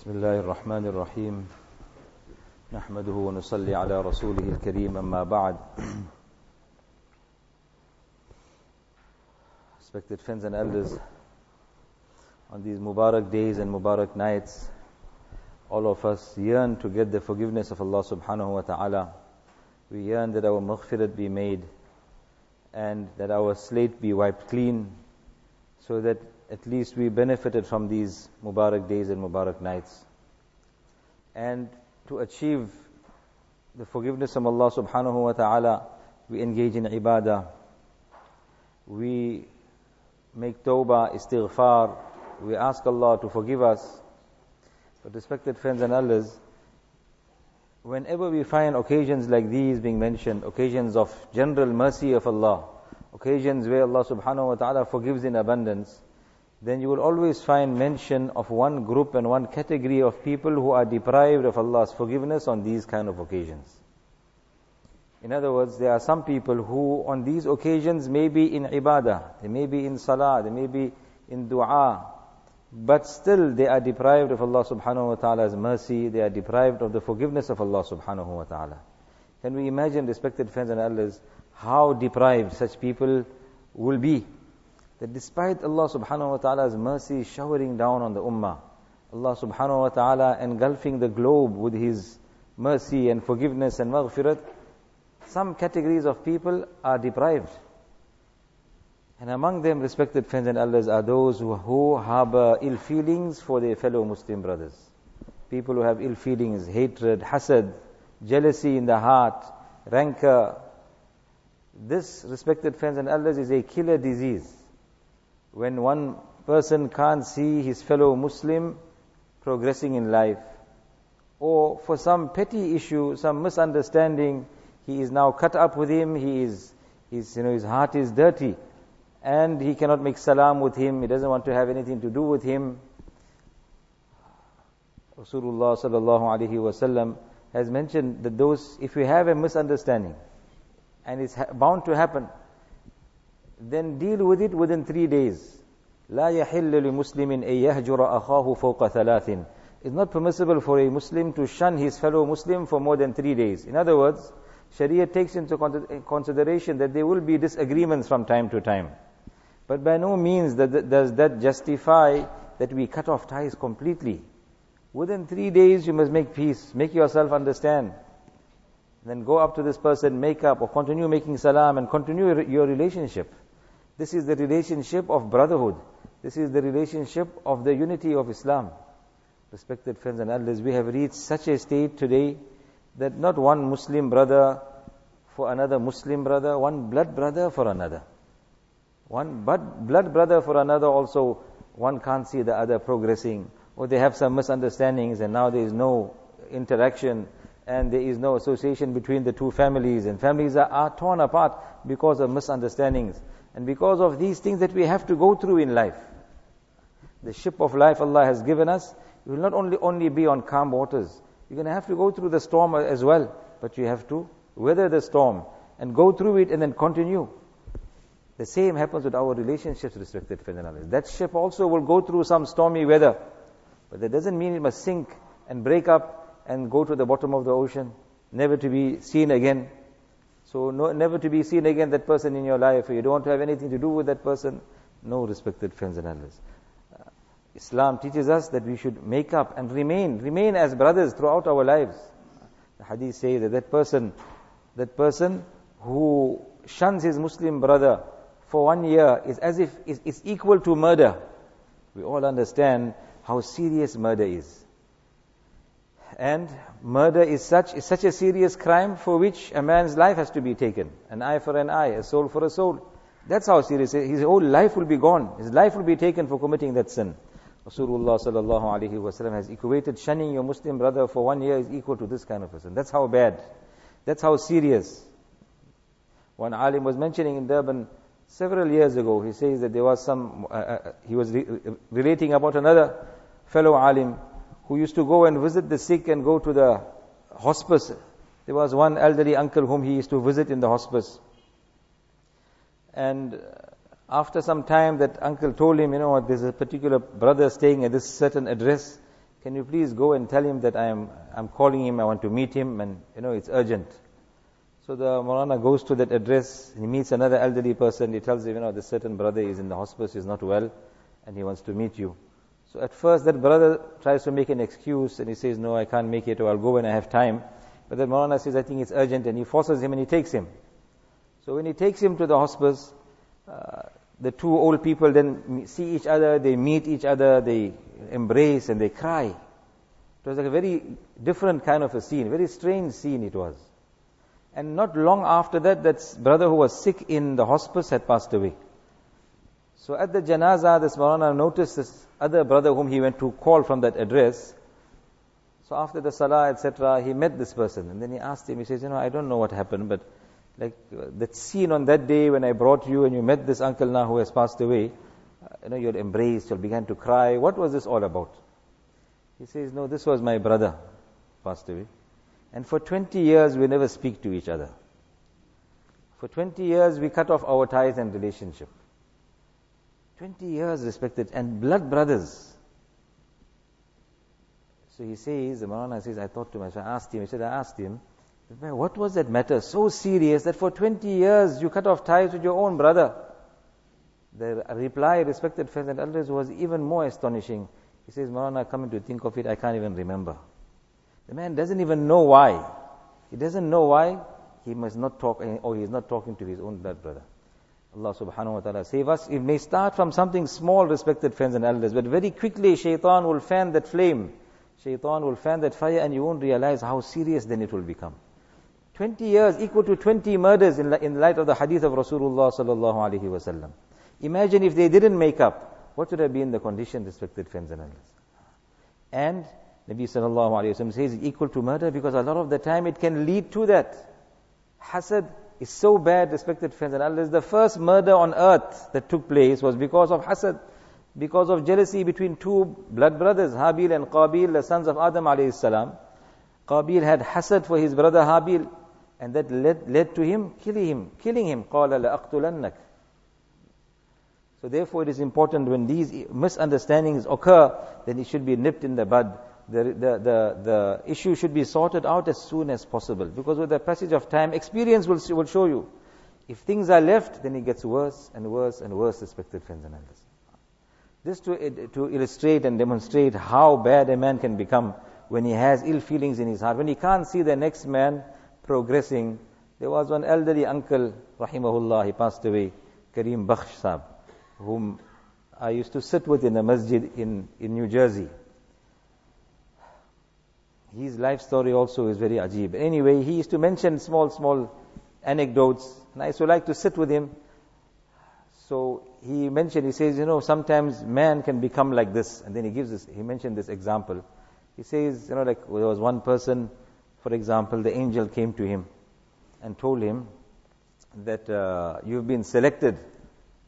بسم الله الرحمن الرحيم نحمده ونصلي على رسوله الكريم أما بعد Respected friends and elders, on these Mubarak days and Mubarak nights, all of us yearn to get the forgiveness of Allah subhanahu wa ta'ala. We yearn that our maghfirat be made and that our slate be wiped clean so that at least we benefited from these Mubarak days and Mubarak nights. And to achieve the forgiveness of Allah subhanahu wa ta'ala, we engage in ibadah. We make tawbah, istighfar. We ask Allah to forgive us. But respected friends and elders, whenever we find occasions like these being mentioned, occasions of general mercy of Allah, occasions where Allah subhanahu wa ta'ala forgives in abundance, then you will always find mention of one group and one category of people who are deprived of Allah's forgiveness on these kind of occasions. In other words, there are some people who on these occasions may be in ibadah, they may be in salah, they may be in dua, but still they are deprived of Allah subhanahu wa ta'ala's mercy, they are deprived of the forgiveness of Allah subhanahu wa ta'ala. Can we imagine, respected friends and elders, how deprived such people will be? That despite Allah subhanahu wa ta'ala's mercy showering down on the ummah, Allah subhanahu wa ta'ala engulfing the globe with His mercy and forgiveness and maghfirat, some categories of people are deprived. And among them, respected friends and elders, are those who, who harbor ill feelings for their fellow Muslim brothers. People who have ill feelings, hatred, hasad, jealousy in the heart, rancor. This, respected friends and elders, is a killer disease when one person can't see his fellow Muslim progressing in life, or for some petty issue, some misunderstanding, he is now cut up with him, he is, he's, you know, his heart is dirty, and he cannot make salam with him, he doesn't want to have anything to do with him. Rasulullah sallallahu alaihi wasallam has mentioned that those, if you have a misunderstanding, and it's bound to happen, then deal with it within three days. لا يحل لمسلم أن يهجر أخاه فوق ثلاث It's not permissible for a Muslim to shun his fellow Muslim for more than three days. In other words, Sharia takes into consideration that there will be disagreements from time to time. But by no means does that justify that we cut off ties completely. Within three days you must make peace, make yourself understand. Then go up to this person, make up, or continue making salam and continue your relationship. This is the relationship of brotherhood. This is the relationship of the unity of Islam. Respected friends and elders, we have reached such a state today that not one Muslim brother for another Muslim brother, one blood brother for another. One blood brother for another also, one can't see the other progressing, or they have some misunderstandings and now there is no interaction and there is no association between the two families and families are, are torn apart because of misunderstandings and because of these things that we have to go through in life. The ship of life Allah has given us, you will not only, only be on calm waters, you're going to have to go through the storm as well, but you have to weather the storm and go through it and then continue. The same happens with our relationships, respected others. That ship also will go through some stormy weather, but that doesn't mean it must sink and break up and go to the bottom of the ocean, never to be seen again. So no, never to be seen again that person in your life. You don't want to have anything to do with that person. No, respected friends and elders. Uh, Islam teaches us that we should make up and remain, remain as brothers throughout our lives. The hadith says that that person, that person who shuns his Muslim brother for one year is as if is, is equal to murder. We all understand how serious murder is. And murder is such, is such a serious crime for which a man's life has to be taken. An eye for an eye, a soul for a soul. That's how serious it is. His whole life will be gone. His life will be taken for committing that sin. Rasulullah sallallahu alaihi wasallam has equated shunning your Muslim brother for one year is equal to this kind of person. That's how bad. That's how serious. One alim was mentioning in Durban several years ago. He says that there was some. Uh, uh, he was re- relating about another fellow alim who used to go and visit the sick and go to the hospice. There was one elderly uncle whom he used to visit in the hospice. And after some time, that uncle told him, you know what, there's a particular brother staying at this certain address. can you please go and tell him that I am, I'm calling him, I want to meet him, and you know, it's urgent. So the Maulana goes to that address, he meets another elderly person, he tells him, you know, this certain brother is in the hospice, he's not well, and he wants to meet you. So at first that brother tries to make an excuse and he says, no, I can't make it, or I'll go when I have time. But then Maulana says, I think it's urgent, and he forces him and he takes him. So when he takes him to the hospice, uh, the two old people then see each other, they meet each other, they embrace and they cry. It was like a very different kind of a scene, very strange scene it was. And not long after that, that brother who was sick in the hospice had passed away. So at the janazah, this Maulana noticed this other brother whom he went to call from that address. So after the salah, etc., he met this person. And then he asked him, he says, you know, I don't know what happened, but like that scene on that day when I brought you and you met this uncle now who has passed away, uh, you know, you had embraced, you began to cry. What was this all about? He says, no, this was my brother, passed away. And for 20 years we never speak to each other. For 20 years we cut off our ties and relationship. 20 years respected and blood brothers. So he says, the Maulana says, I thought to myself, I asked him, he said, I asked him, what was that matter so serious that for 20 years you cut off ties with your own brother? The reply, respected friends and elders, was even more astonishing. He says, Maulana, coming to think of it, I can't even remember. The man doesn't even know why. He doesn't know why he must not talk, or he is not talking to his own blood brother. Allah subhanahu wa ta'ala save us. It may start from something small, respected friends and elders, but very quickly shaitan will fan that flame. Shaitan will fan that fire and you won't realize how serious then it will become. 20 years equal to 20 murders in, in light of the hadith of Rasulullah sallallahu alaihi wasallam. Imagine if they didn't make up, what would have been the condition, respected friends and elders? And Nabi sallallahu alaihi wasallam says equal to murder because a lot of the time it can lead to that. Hasad is so bad, respected friends and elders. The first murder on earth that took place was because of hasad, because of jealousy between two blood brothers, Habil and Qabil, the sons of Adam alayhi salam. Qabil had hasad for his brother Habil, and that led, led to him killing him, killing him. قال لأقتلنك. So therefore it is important when these misunderstandings occur, then it should be nipped in the bud the, the, the, the issue should be sorted out as soon as possible. Because with the passage of time, experience will, will show you. If things are left, then it gets worse and worse and worse, respected friends and elders. This to, to illustrate and demonstrate how bad a man can become when he has ill feelings in his heart, when he can't see the next man progressing. There was one elderly uncle, rahimahullah, he passed away, Kareem Bakhsh whom I used to sit with in a masjid in, in New Jersey. His life story also is very ajib. Anyway, he used to mention small, small anecdotes, and I used to like to sit with him. So he mentioned, he says, you know, sometimes man can become like this, and then he gives this, he mentioned this example. He says, you know, like there was one person, for example, the angel came to him and told him that uh, you've been selected,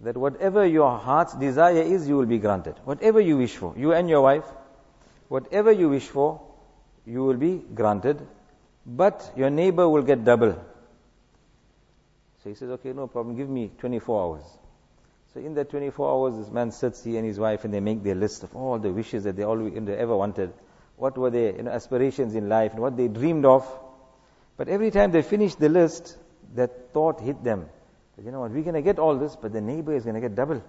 that whatever your heart's desire is, you will be granted. Whatever you wish for, you and your wife, whatever you wish for, you will be granted, but your neighbor will get double. So he says, okay, no problem, give me 24 hours. So in that 24 hours, this man sits, he and his wife, and they make their list of all the wishes that they always they ever wanted. What were their you know, aspirations in life and what they dreamed of. But every time they finished the list, that thought hit them. That, you know what, we're going to get all this, but the neighbor is going to get double.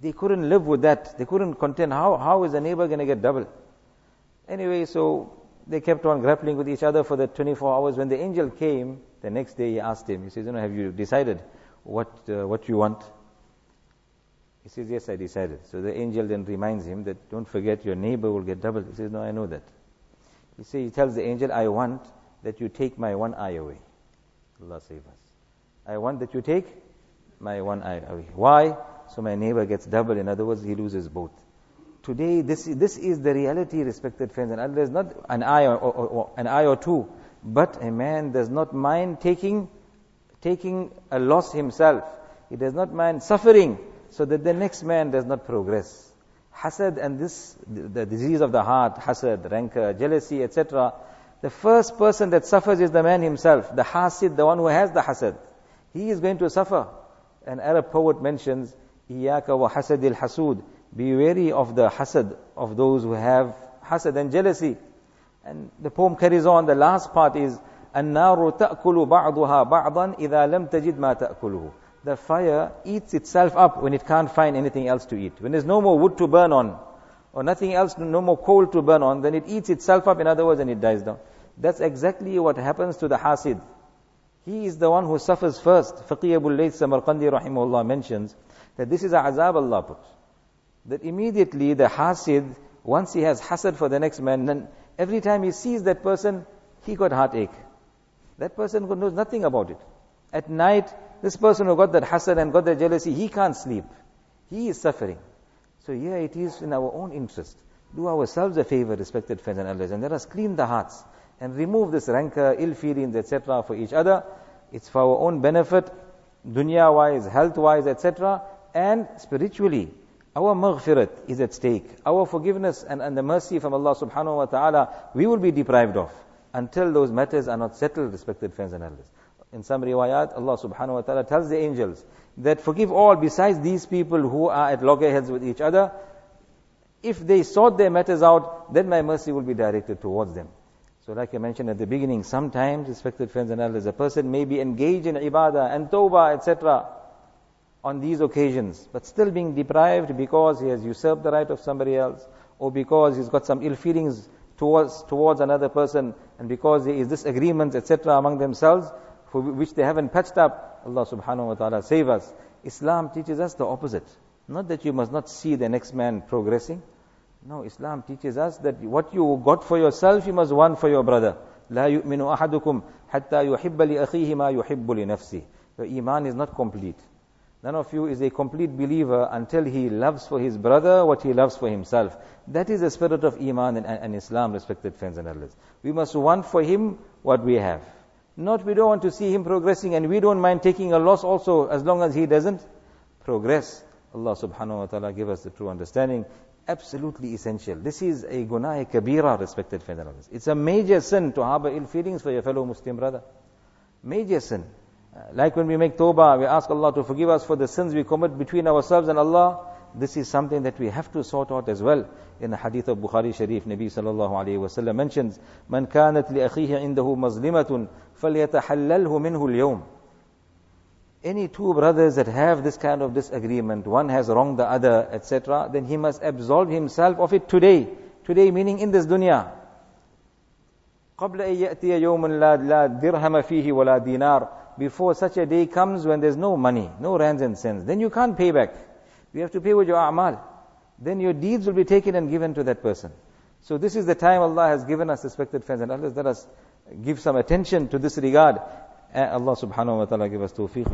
They couldn't live with that. They couldn't contend. How, how is the neighbor going to get double? Anyway, so they kept on grappling with each other for the 24 hours. When the angel came, the next day he asked him, he says, you know, have you decided what, uh, what you want? He says, yes, I decided. So the angel then reminds him that don't forget your neighbor will get double. He says, no, I know that. He says, he tells the angel, I want that you take my one eye away. Allah save us. I want that you take my one eye away. Why? So my neighbor gets double. In other words, he loses both. Today, this, this is the reality, respected friends. And there's not an eye or, or, or, an eye or two, but a man does not mind taking, taking a loss himself. He does not mind suffering so that the next man does not progress. Hasad and this, the disease of the heart, hasad, rancor, jealousy, etc. The first person that suffers is the man himself, the hasid, the one who has the hasad. He is going to suffer. An Arab poet mentions, إِيَّاكَ وَحَسَدِ الْحَسُودِ be wary of the hasad of those who have hasad and jealousy. And the poem carries on, the last part is, النار تأكل بعضها بعضا إذا لم تجد ما تأكله. The fire eats itself up when it can't find anything else to eat. When there's no more wood to burn on, or nothing else, no more coal to burn on, then it eats itself up, in other words, and it dies down. That's exactly what happens to the hasid. He is the one who suffers first. Faqih Abu Layth Samarqandi rahimahullah mentions that this is a azab Allah puts. That immediately the hasid, once he has hasad for the next man, then every time he sees that person, he got heartache. That person knows nothing about it. At night, this person who got that hasad and got that jealousy, he can't sleep. He is suffering. So here it is in our own interest. Do ourselves a favor, respected friends and elders, and let us clean the hearts and remove this rancor, ill feelings, etc. for each other. It's for our own benefit, dunya wise, health wise, etc. And spiritually, our maghfirat is at stake. Our forgiveness and, and the mercy from Allah subhanahu wa ta'ala, we will be deprived of until those matters are not settled, respected friends and elders. In some riwayat, Allah subhanahu wa ta'ala tells the angels that forgive all besides these people who are at loggerheads with each other. If they sort their matters out, then my mercy will be directed towards them. So like I mentioned at the beginning, sometimes, respected friends and elders, a person may be engaged in ibadah and tawbah, etc on these occasions, but still being deprived because he has usurped the right of somebody else, or because he's got some ill feelings towards, towards another person, and because there is disagreements, etc. among themselves, for which they haven't patched up, Allah subhanahu wa ta'ala save us. Islam teaches us the opposite. Not that you must not see the next man progressing, no, Islam teaches us that what you got for yourself, you must want for your brother. لا يؤمن أحدكم حتى يحب لأخيه ما يحب لنفسه. Your iman is not complete. None of you is a complete believer until he loves for his brother what he loves for himself. That is the spirit of iman and, and Islam, respected friends and elders. We must want for him what we have. Not we don't want to see him progressing and we don't mind taking a loss also as long as he doesn't progress. Allah subhanahu wa ta'ala give us the true understanding absolutely essential. This is a gunah kabira, respected friends. And elders. It's a major sin to harbor ill feelings for your fellow Muslim brother. Major sin. Uh, like when we make tawbah, we ask Allah to forgive us for the sins we commit between ourselves and Allah. This is something that we have to sort out as well. In the hadith of Bukhari Sharif, Nabi sallallahu alayhi wa sallam mentions, من كانت لأخيه عنده مظلمة فليتحلله منه اليوم any two brothers that have this kind of disagreement, one has wronged the other, etc., then he must absolve himself of it today. Today meaning in this dunya. قبل أن يأتي يوم لا, لا درهم فيه ولا دينار before such a day comes when there's no money, no rands and cents. Then you can't pay back. You have to pay with your a'mal. Then your deeds will be taken and given to that person. So this is the time Allah has given us, respected friends, and Allah let us give some attention to this regard. Eh, Allah subhanahu wa ta'ala give us tawfiq.